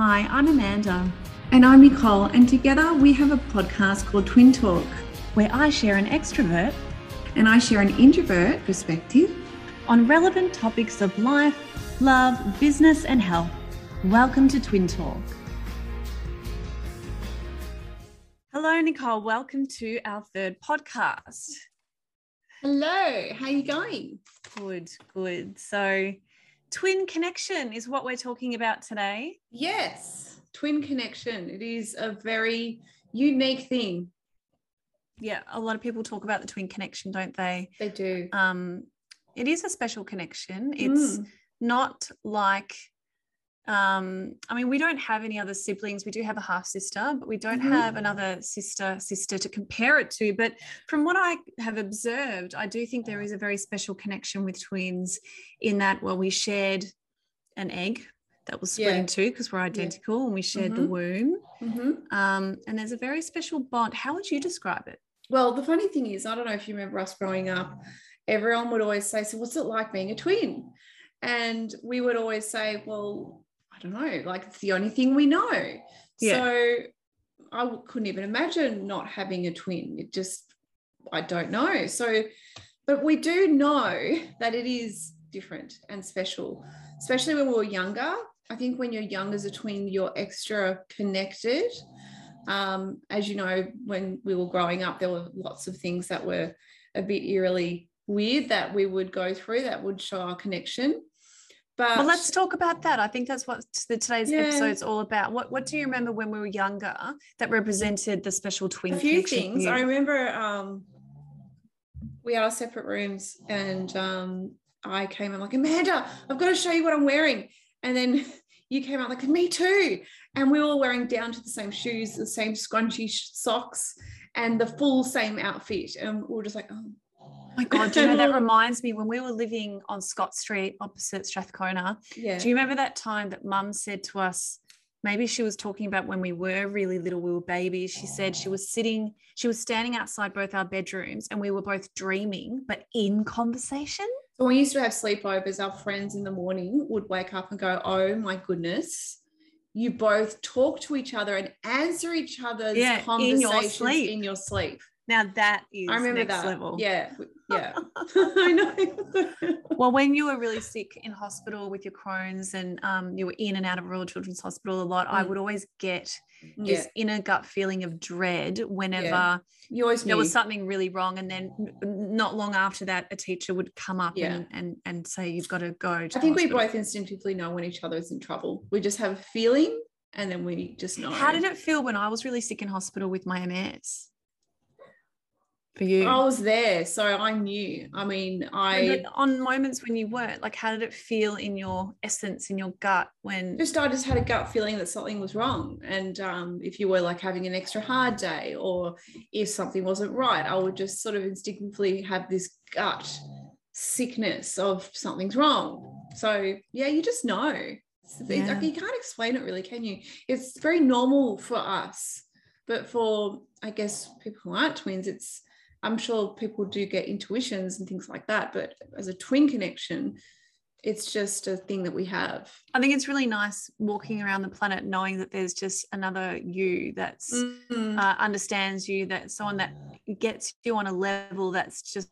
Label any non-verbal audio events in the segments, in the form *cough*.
Hi, I'm Amanda. And I'm Nicole, and together we have a podcast called Twin Talk, where I share an extrovert and I share an introvert perspective on relevant topics of life, love, business, and health. Welcome to Twin Talk. Hello, Nicole. Welcome to our third podcast. Hello, how are you going? Good, good. So, twin connection is what we're talking about today. Yes, twin connection. It is a very unique thing. Yeah, a lot of people talk about the twin connection, don't they? They do. Um, it is a special connection. It's mm. not like um, I mean, we don't have any other siblings. We do have a half sister, but we don't mm-hmm. have another sister sister to compare it to. But from what I have observed, I do think there is a very special connection with twins in that well, we shared an egg that was split yeah. in two because we're identical yeah. and we shared mm-hmm. the womb. Mm-hmm. Um, and there's a very special bond. How would you describe it? Well, the funny thing is, I don't know if you remember us growing up, everyone would always say, So, what's it like being a twin? And we would always say, Well, I don't know, like it's the only thing we know. Yeah. So I couldn't even imagine not having a twin. It just, I don't know. So, but we do know that it is different and special, especially when we were younger. I think when you're young as a twin, you're extra connected. Um, as you know, when we were growing up, there were lots of things that were a bit eerily weird that we would go through that would show our connection. But well, let's talk about that. I think that's what the, today's yeah. episode is all about. What What do you remember when we were younger that represented the special twin? A few things. I remember um, we had our separate rooms, and um, I came in like Amanda, I've got to show you what I'm wearing, and then *laughs* you came out like me too, and we were all wearing down to the same shoes, the same scrunchy socks, and the full same outfit, and we were just like, oh my God, do you know that *laughs* reminds me when we were living on Scott Street opposite Strathcona? Yeah. Do you remember that time that mum said to us, maybe she was talking about when we were really little, we were babies. She said she was sitting, she was standing outside both our bedrooms and we were both dreaming, but in conversation. When we used to have sleepovers, our friends in the morning would wake up and go, Oh my goodness, you both talk to each other and answer each other's yeah, conversations in your sleep. In your sleep. Now that is I remember next that. level. Yeah. Yeah. *laughs* *laughs* I know. *laughs* well, when you were really sick in hospital with your Crohn's and um, you were in and out of Royal Children's Hospital a lot, mm. I would always get this yeah. inner gut feeling of dread whenever yeah. you always there was something really wrong. And then not long after that, a teacher would come up yeah. and, and, and say, you've got to go. To I think we both instinctively know when each other is in trouble. We just have a feeling and then we just know. How did it feel when I was really sick in hospital with my MS? For you? I was there, so I knew. I mean, I on moments when you weren't, like, how did it feel in your essence, in your gut when? Just I just had a gut feeling that something was wrong, and um, if you were like having an extra hard day, or if something wasn't right, I would just sort of instinctively have this gut sickness of something's wrong. So yeah, you just know. Yeah. Like, you can't explain it really, can you? It's very normal for us, but for I guess people who aren't twins, it's I'm sure people do get intuitions and things like that, but as a twin connection, it's just a thing that we have. I think it's really nice walking around the planet knowing that there's just another you that's mm-hmm. uh, understands you, that someone that gets you on a level that's just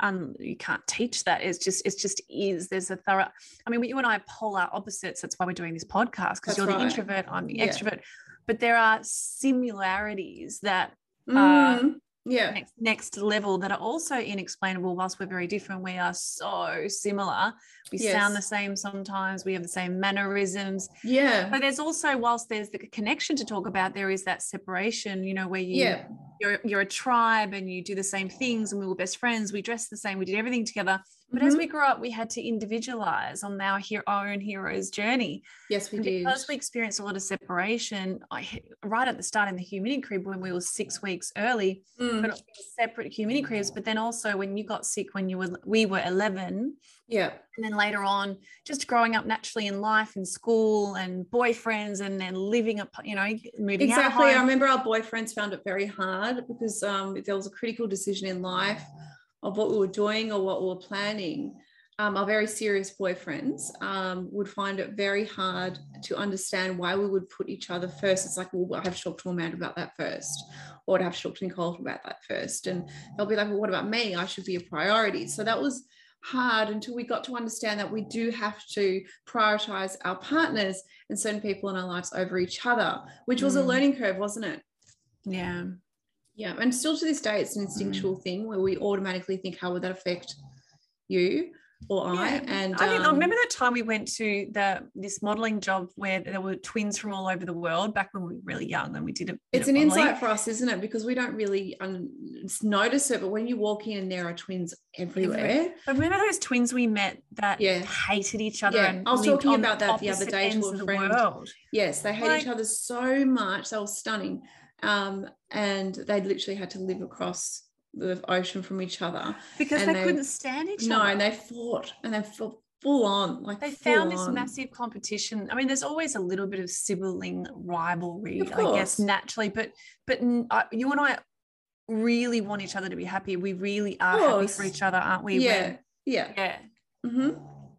um, you can't teach that. It's just it's just is. There's a thorough. I mean, you and I are polar opposites. That's why we're doing this podcast because you're right. the introvert, I'm the yeah. extrovert. But there are similarities that mm. are yeah. next, next level that are also inexplainable whilst we're very different. We are so similar. We yes. sound the same sometimes. We have the same mannerisms. Yeah. But there's also whilst there's the connection to talk about there is that separation you know where you yeah. you're, you're a tribe and you do the same things and we were best friends. We dressed the same. We did everything together but mm-hmm. as we grew up, we had to individualize on our, our own hero's journey. Yes, we and did. Because we experienced a lot of separation, I, right at the start in the humidicrib when we were six weeks early, mm. but separate humidicribs. But then also when you got sick when you were, we were 11. Yeah. And then later on, just growing up naturally in life and school and boyfriends and then living up, you know, moving exactly. I remember our boyfriends found it very hard because um, there was a critical decision in life of what we were doing or what we were planning, um, our very serious boyfriends um, would find it very hard to understand why we would put each other first. It's like, well, I have to talk to Amanda about that first, or I'd have to talk to Nicole about that first. And they'll be like, well, what about me? I should be a priority. So that was hard until we got to understand that we do have to prioritize our partners and certain people in our lives over each other, which was mm. a learning curve, wasn't it? Yeah. Yeah. And still to this day, it's an instinctual mm. thing where we automatically think, how would that affect you? or I. And I, mean, um, I remember that time we went to the this modeling job where there were twins from all over the world back when we were really young and we did it. It's an insight for us, isn't it? Because we don't really um, notice it, but when you walk in and there are twins everywhere. But remember those twins we met that yeah. hated each other. Yeah. I was talking about that the other day to a friend. World. Yes, they hate like, each other so much. They were stunning. Um, and they literally had to live across the ocean from each other because they, they, couldn't stand each no, other. No, and they fought and they fought full on. Like they found this on. massive competition. I mean, there's always a little bit of sibling rivalry, I guess, naturally. But but uh, you and I really want each other to be happy. We really are happy for each other, aren't we? Yeah, when, yeah, yeah. Mm-hmm.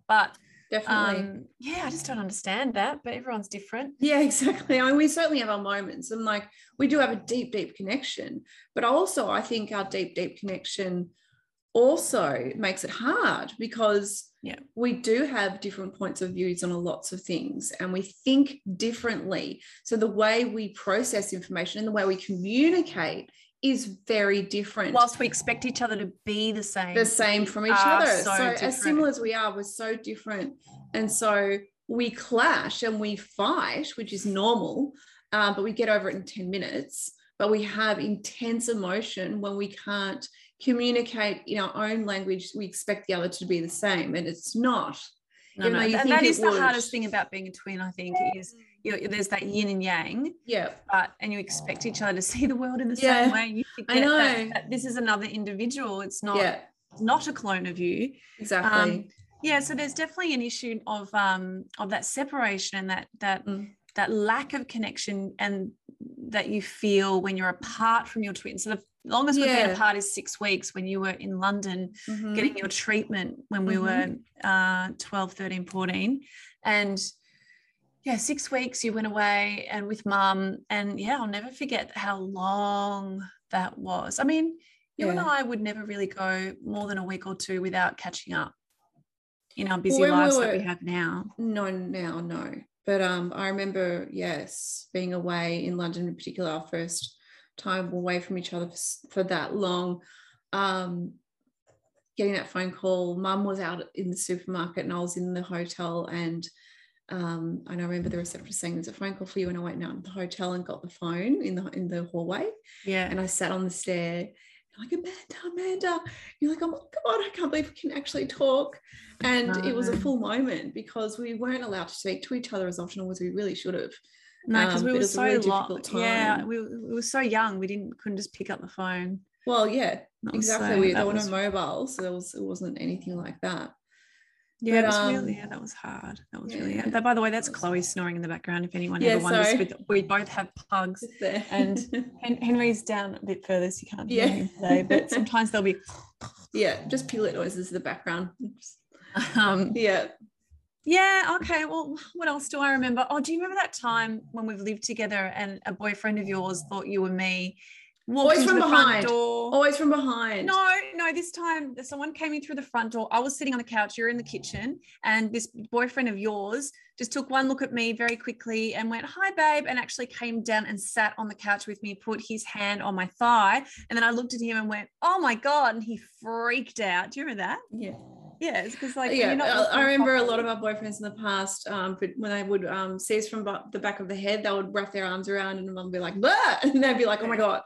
But definitely. Um, yeah, I just don't understand that, but everyone's different. Yeah, *laughs* exactly. I mean, we certainly have our moments, and like we do have a deep, deep connection. But also, I think our deep, deep connection also makes it hard because yeah. we do have different points of views on lots of things and we think differently. So the way we process information and the way we communicate is very different. Whilst we expect each other to be the same. The same from each other. So, so as similar as we are, we're so different. And so we clash and we fight, which is normal, uh, but we get over it in 10 minutes. But we have intense emotion when we can't communicate in our own language. We expect the other to be the same, and it's not. No, no. That, that is the hardest thing about being a twin, I think, is you know, there's that yin and yang. Yeah. But and you expect each other to see the world in the yeah. same way. You I know. That, that this is another individual. It's not yeah. not a clone of you. Exactly. Um, yeah. So there's definitely an issue of um of that separation and that that mm. that lack of connection and that you feel when you're apart from your twin. So the longest we've been apart is six weeks when you were in London mm-hmm. getting your treatment when we mm-hmm. were uh, 12, 13, 14. And yeah, six weeks you went away and with mum. And yeah, I'll never forget how long that was. I mean, you yeah. and I would never really go more than a week or two without catching up in our busy well, lives we were, that we have now. No, now, no. But um, I remember, yes, being away in London in particular, our first time away from each other for, for that long. Um, getting that phone call, mum was out in the supermarket and I was in the hotel and um, and I remember the receptionist saying, "There's a phone call for you," and I went down to the hotel and got the phone in the in the hallway. Yeah, and I sat on the stair, like Amanda, Amanda. You're like, oh my god, I can't believe we can actually talk. And no. it was a full moment because we weren't allowed to speak to each other as often as we really should have. No, because um, we were so really long. Yeah, we, we were so young. We didn't couldn't just pick up the phone. Well, yeah, exactly. So, we, there were no mobiles, so there was it wasn't anything like that. Yeah, but, um, really, yeah, that was hard. That was yeah. really hard. By the way, that's Chloe snoring in the background. If anyone yeah, ever wonders, we both have pugs, and *laughs* Henry's down a bit further, so you can't hear yeah. him today. But *laughs* sometimes there'll be, yeah, just piglet noises in the background. *laughs* Um, yeah, yeah. Okay. Well, what else do I remember? Oh, do you remember that time when we've lived together and a boyfriend of yours thought you were me? Always from behind. Always from behind. No, no, this time someone came in through the front door. I was sitting on the couch, you're in the kitchen, and this boyfriend of yours just took one look at me very quickly and went, Hi, babe, and actually came down and sat on the couch with me, put his hand on my thigh. And then I looked at him and went, Oh my God. And he freaked out. Do you remember that? Yeah. *laughs* Yeah, it's because like yeah, I remember a lot of our boyfriends in the past. Um, but when they would um see us from the back of the head, they would wrap their arms around and mum be like, Bah! *laughs* and they'd be like, "Oh my god!"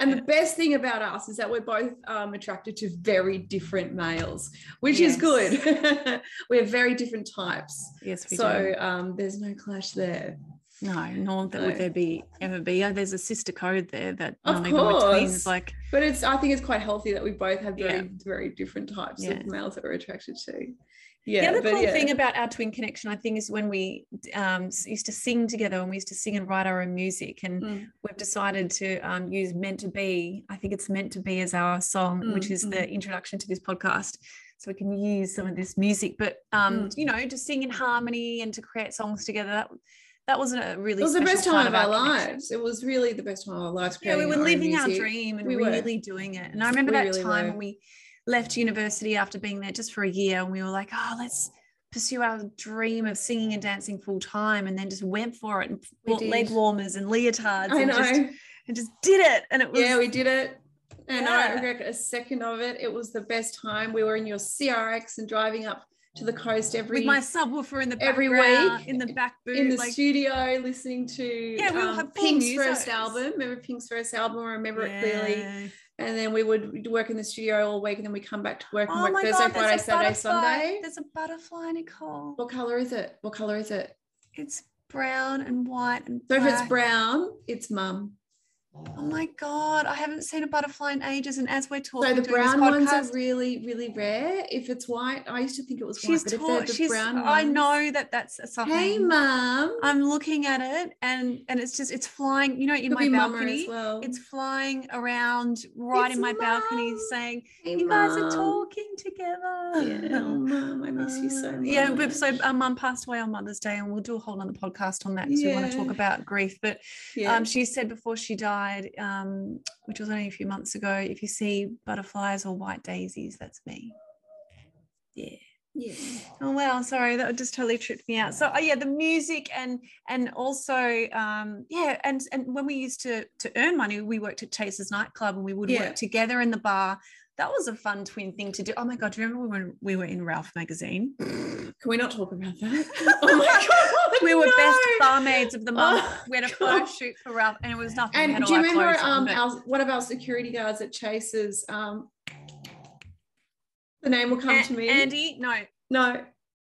And the best thing about us is that we're both um, attracted to very different males, which yes. is good. *laughs* we're very different types. Yes, we so, do. So um, there's no clash there. No, nor that no. would there be ever be. Oh, there's a sister code there that of course. like. But it's I think it's quite healthy that we both have very yeah. very different types yeah. of males that we're attracted to yeah. The other cool yeah. thing about our twin connection, I think, is when we um, used to sing together and we used to sing and write our own music. And mm. we've decided to um, use Meant to Be. I think it's Meant to Be as our song, mm. which is the mm. introduction to this podcast. so we can use some of this music. But um, Mm. you know, to sing in harmony and to create songs together, that that wasn't a really It was the best time of our connection. lives. It was really the best time of our lives. Yeah, we were our living our dream and We were. really doing it. And I remember We that really time were. when we left university after being there just for a year and we were like, oh, let's pursue our dream of singing and dancing full time and then just went for it and We bought leg warmers and leotards I and know. just and just did it. And it was yeah, we did it. And I Yeah. don't regret a second of it. It was the best time. We were in your CRX and driving up to the coast every week. with my subwoofer in the every week in the back boot. in the like, studio listening to Yeah, we would um, have Pink's first album. Remember Pink's first album? I remember it clearly. And then we would work in the studio all week, and then we come back to work and Oh work my Thursday, god, Friday, there's a Saturday, butterfly. Sunday. There's a butterfly, Nicole. What color is it? What color is it? It's brown and white and So if it's brown, it's mum. Oh my god, I haven't seen a butterfly in ages. And as we're talking, So the brown ones are really, really rare. If it's white, I used to think it was she's white, but if taught. the She's. brown I know that that's something. Hey, mum. I'm looking at it, and and it's just it's flying. You know, in Could my balcony, as well. it's flying around right It's in my balcony, saying, Hey, "You guys are talking together." Yeah, oh, mum, I miss you so *laughs* much. Yeah, but so our mum passed away on Mother's Day, and we'll do a whole other podcast on that because we want to talk about grief. But yeah. um, she said before she died, um, which was only a few months ago, if you see butterflies or white daisies, that's me. Yeah. yeah. Oh wow, sorry, that just totally tripped me out. So uh, yeah, the music and and also um, yeah, and and when we used to to earn money, we worked at Chase's nightclub and we would Yeah. work together in the bar. That was a fun twin thing to do. Oh my god, do you remember when we were in Ralph magazine? Can we not talk about that? *laughs* oh my god. We were no. best barmaids of the month. Oh, we had a photo shoot for Ralph, and it was nothing. And do you remember on, um but- our one of our security guards at Chase's um the name will come A- to me. Andy? No. no.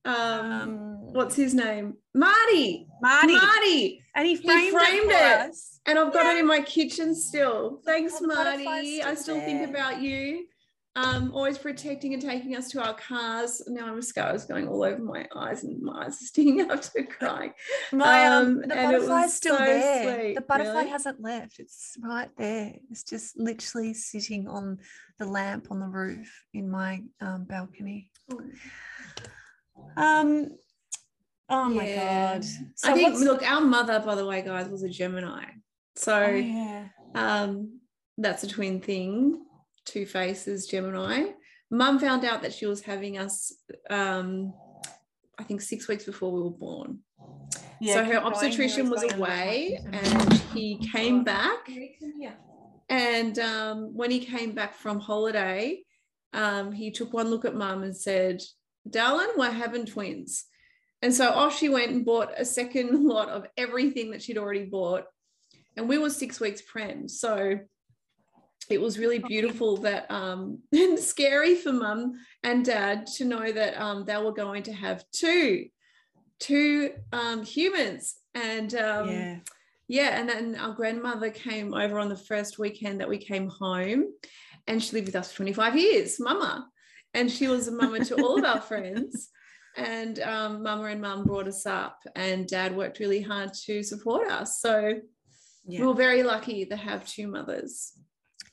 Um, Um, what's his name? Marty. Marty? Marty. And he framed, framed it, it. us. And I've got Yeah. it in my kitchen still. Thanks, Marty. I still still think about you. Um, always protecting and taking us to our cars. Now mascara is going all over my eyes and my eyes are sticking up to crying. My um, Um, the butterfly's still so there. sweet, The butterfly really. hasn't left. It's right there. It's just literally sitting on the lamp on the roof in my um, balcony. Um. Oh my Yeah. god. So I think look, our mother, by the way, guys, was a Gemini. So Oh, yeah. um that's a twin thing, two faces, Gemini. Mum found out that she was having us um I think six weeks before we were born. Yeah, so her obstetrician was away and he came back Yeah. and um, when he came back from holiday, um, he took one look at mum and said, Darlin, we're having twins. And so off she went and bought a second *laughs* lot of everything that she'd already bought. And we were six weeks prem. So it was really beautiful that um *laughs* and scary for mum and dad to know that um they were going to have two two um humans and um yeah. yeah, and then our grandmother came over on the first weekend that we came home, and she lived with us for 25 years, Mama. And she was a mama to all of our *laughs* friends. And um, Mama and Mum brought us up, and Dad worked really hard to support us. So we were very lucky to have two mothers.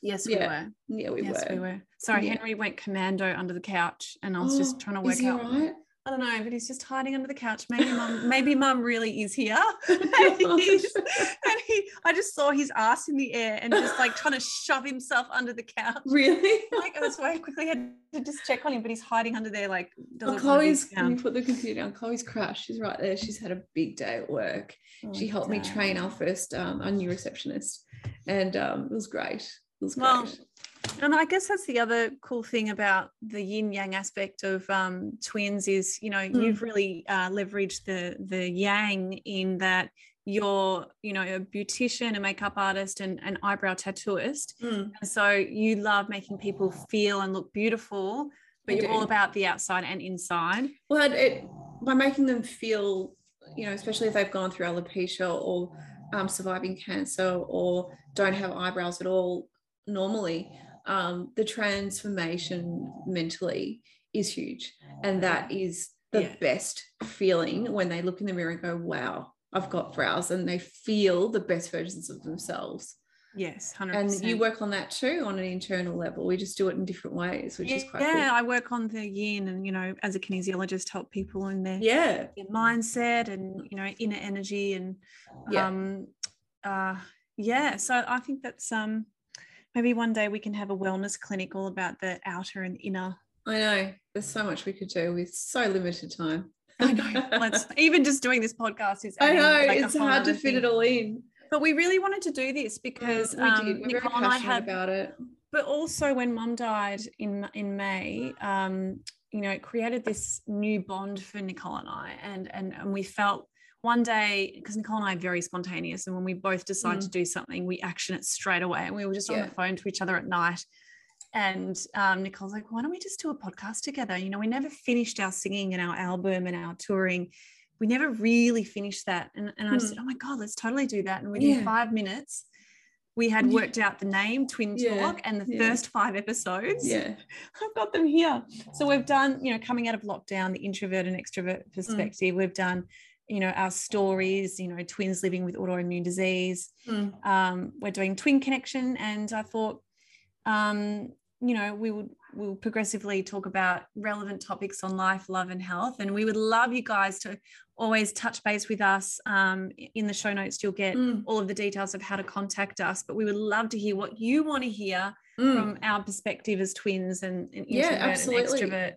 Yes, we yeah, were. Yeah, we yes, were. we were. Sorry, Yeah. Henry went commando under the couch, and I was just Oh, trying to work Is he out. right? I don't know, but he's just hiding under the couch. Maybe mum, *laughs* maybe mum really is here. *laughs* *laughs* and, he's, and he, I just saw his ass in the air and just like trying to shove himself under the couch. Really? Like that's why I quickly had to just check on him, but he's hiding under there, like Oh, doesn't want to be Chloe's, can you put the computer down? Chloe's crashed. She's right there. She's had a big day at work. Oh, she helped me train our first um, our new receptionist and um, it was great was Well, great And I guess that's the other cool thing about the yin yang aspect of um, twins is, you know, you've really uh, leveraged the the yang in that you're, you know, a beautician, a makeup artist, and an eyebrow tattooist. Mm. And so you love making people feel and look beautiful, but I you're all about the outside and inside. well it by making them feel you know especially if they've gone through alopecia or um, surviving cancer or don't have eyebrows at all normally um, the transformation mentally is huge and that is the Yeah. best feeling when they look in the mirror and go wow i've got brows and they feel the best versions of themselves Yes, 100%. And you work on that too on an internal level. We just do it in different ways, which yeah, is quite yeah. cool. I work on the yin and you know, as a kinesiologist, help people in their, Yeah. their mindset and you know, inner energy and Yeah. um uh yeah. So I think that's um maybe one day we can have a wellness clinic all about the outer and inner. I know. There's so much we could do with so limited time. I know. Let's even just doing this podcast is I know. like, it's hard to fit thing. it all in. But we really wanted to do this because we um, did. We're Nicole very and I had about it. but also when mum died in in May, um, you know, it created this new bond for Nicole and I, and and and we felt one day because Nicole and I are very spontaneous, and when we both decide to do something, we action it straight away, and we were just on Mm. The phone to each other at night. And um, Nicole's like, why don't we just do a podcast together? You know, we never finished our singing and our album and our touring. We never really finished that. And, and I Hmm. said, oh my God, let's totally do that. And within Yeah. five minutes, we had worked out the name Twin Yeah, Talk and the yeah. first five episodes. Yeah. *laughs* I've got them here. So we've done, you know, coming out of lockdown, the introvert and extrovert Mm. perspective. We've done, you know, our stories, you know, twins living with autoimmune disease. Mm. Um, we're doing twin connection. And I thought, um, you know, we would we'll progressively talk about relevant topics on life, love, and health. And we would love you guys to always touch base with us. Um, in the show notes, you'll get Mm. all of the details of how to contact us. But we would love to hear what you want to hear Mm. from our perspective as twins and, and Yeah, introvert absolutely. and extrovert.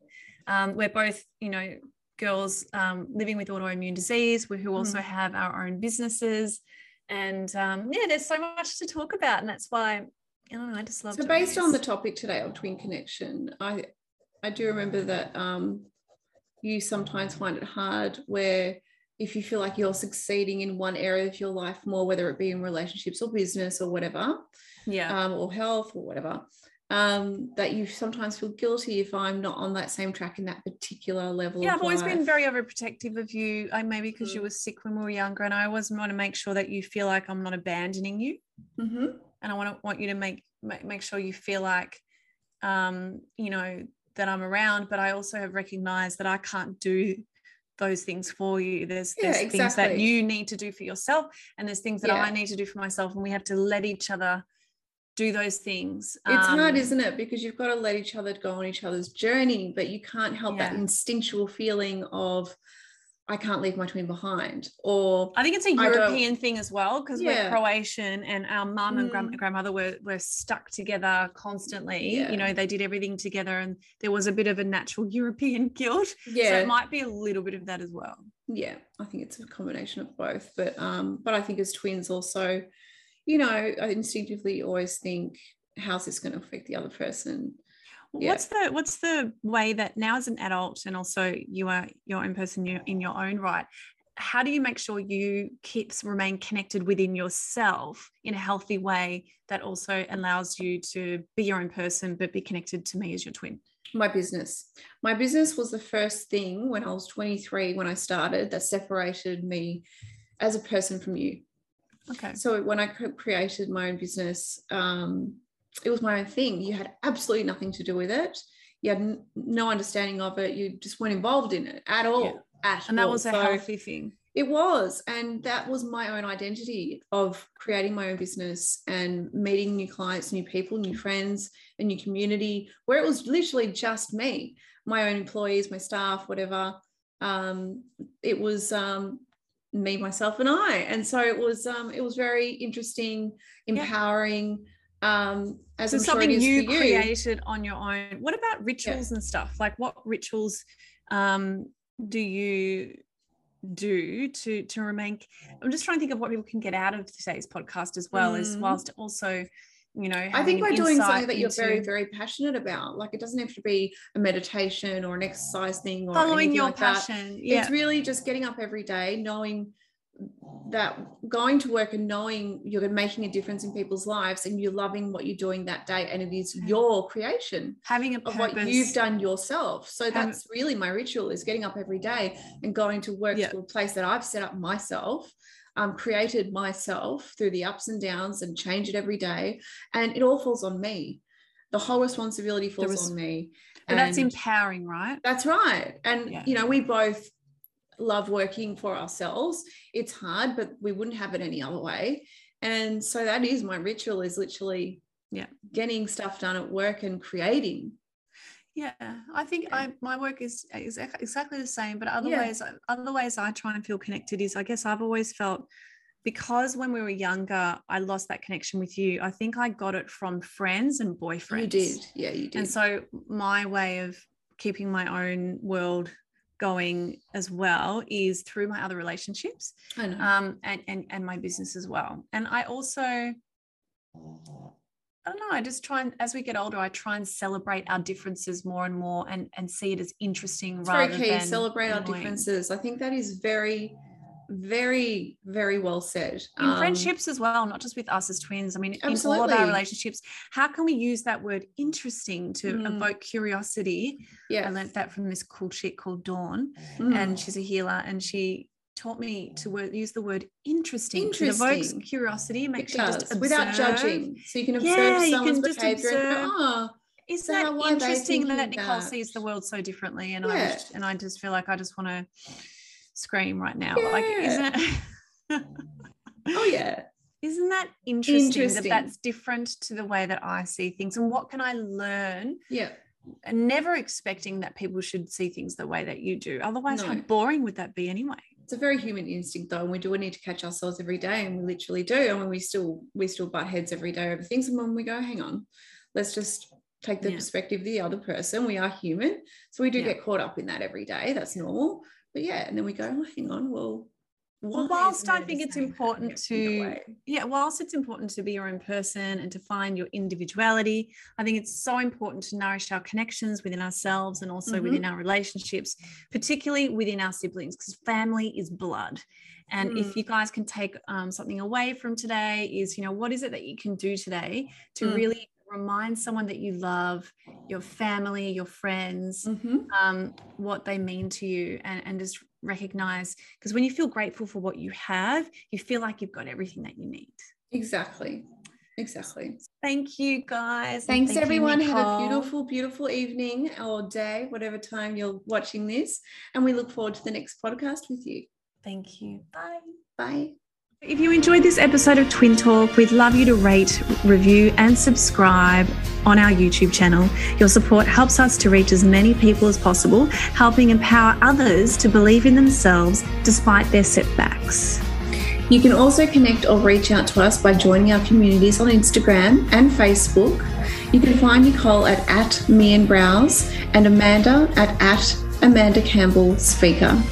Um, we're both, you know, girls um, living with autoimmune disease we- who also Mm. have our own businesses. And um, yeah, there's so much to talk about. And that's why, I don't know, I just love it. So based on the topic today of twin connection, I I do remember that um, you sometimes find it hard where if you feel like you're succeeding in one area of your life more, whether it be in relationships or business or whatever, yeah. um, or health or whatever, um, that you sometimes feel guilty if I'm not on that same track in that particular level. yeah, of I've always been very overprotective of you. I maybe because you Mm. were sick when we were younger, and I always want to make sure that you feel like I'm not abandoning you. Mhm. and I want to want you to make make, make sure you feel like um you know that I'm around but I also have recognized that I can't do those things for you there's Yeah, there's things that you need to do for yourself and there's things that Yeah. I need to do for myself and we have to let each other do those things It's hard, Um, isn't it? Because you've got to let each other go on each other's journey, but you can't help that instinctual feeling of, I can't leave my twin behind. Or, I think it's a European thing as well because Yeah. we're Croatian and our mum and Mm. grandmother were, were stuck together constantly. Yeah. You know, they did everything together and there was a bit of a natural *laughs* European guilt. So yeah, it might be a little bit of that as well. yeah, I think it's a combination of both. But, um, but I think as twins also, you know, I instinctively always think, how's this going to affect the other person? Yeah. What's the what's the way that now as an adult and also you are your own person you're in your own right? How do you make sure you keep remain connected within yourself in a healthy way that also allows you to be your own person but be connected to me as your twin? my business. My business was the first thing when I was 23 when I started that separated me as a person from you. Okay. So when I created my own business, um, it was my own thing. You had absolutely nothing to do with it. You had n- no understanding of it. You just weren't involved in it at all. Yeah. At And that all. was a So healthy thing. It was, and that was my own identity of creating my own business and meeting new clients, new people, new friends, a new community where it was literally just me, my own employees, my staff, whatever. Um, it was um, me, myself, and I, and so it was um, it was very interesting, empowering. Um, as So I'm sure something is you you. created on your own. What about rituals and stuff? Like what rituals um, do you do to to remain i'm just trying to think of what people can get out of today's podcast as well as Mm. whilst also you know I think by doing something that you're very, into very passionate about, like it doesn't have to be a meditation or an exercise thing or following anything your like that. passion yeah It's really just getting up every day, knowing that going to work and knowing you're making a difference in people's lives and you're loving what you're doing that day and it is your creation having a of purpose what you've done yourself. So that's really my ritual is getting up every day and going to work Yeah. to a place that I've set up myself, um, created myself through the ups and downs and change it every day. And it all falls on me. The whole responsibility falls res- on me. And that's empowering right that's right. And Yeah. you know, we both love working for ourselves. It's hard, but we wouldn't have it any other way. And so that is my ritual is literally yeah getting stuff done at work and creating. Yeah, I think I my work is, is exactly the same, but other yeah. ways other ways I try and feel connected is I guess I've always felt because when we were younger, I lost that connection with you. I think I got it from friends and boyfriends. You did. Yeah, you did. And so my way of keeping my own world going as well is through my other relationships um, and, and, and my business as well. And I also, I don't know, I just try and, as we get older, I try and celebrate our differences more and more and, and see it as interesting it's rather very key. than celebrate annoying. our differences. I think that is very very very well said in um, friendships as well not just with us as twins i mean absolutely. in all of our relationships how can we use that word interesting to mm. evoke curiosity yeah i learned that from this cool chick called dawn mm. and she's a healer and she taught me to word, use the word interesting, interesting. it evokes curiosity makes you just observe. without judging so you can observe yeah, someone's behavior and go, oh isn't so that interesting that Nicole that? sees the world so differently? And yeah. I just, and I just feel like I just want to scream right now. Yeah. Like, isn't it? oh yeah. Isn't that interesting, interesting, that that's different to the way that I see things? And what can I learn? Yeah. And never expecting that people should see things the way that you do. Otherwise, no. how boring would that be anyway? It's a very human instinct though, and we do need to catch ourselves every day, and we literally do. And when we still we still butt heads every day over things, and when we go, hang on, let's just take the yeah. perspective of the other person. We are human, so we do yeah. get caught up in that every day. That's normal but yeah, and then we go, oh, hang on, well, well, whilst I think it's important to, yeah, whilst it's important to be your own person and to find your individuality, I think it's so important to nourish our connections within ourselves and also mm-hmm. within our relationships, particularly within our siblings, because family is blood. And mm. if you guys can take um, something away from today, is, you know, what is it that you can do today to mm. really remind someone that you love, your family, your friends, mm-hmm. um, what they mean to you, and, and just recognize because when you feel grateful for what you have, you feel like you've got everything that you need. Exactly. Exactly. Thank you guys. Thanks thank everyone. You, Have a beautiful, beautiful evening or day, whatever time you're watching this. And we look forward to the next podcast with you. Thank you. Bye. Bye. If you enjoyed this episode of Twin Talk, we'd love you to rate, review, and subscribe on our YouTube channel. Your support helps us to reach as many people as possible, helping empower others to believe in themselves despite their setbacks. You can also connect or reach out to us by joining our communities on Instagram and Facebook. You can find Nicole at, at me and browse and Amanda at, at Amanda Campbell Speaker.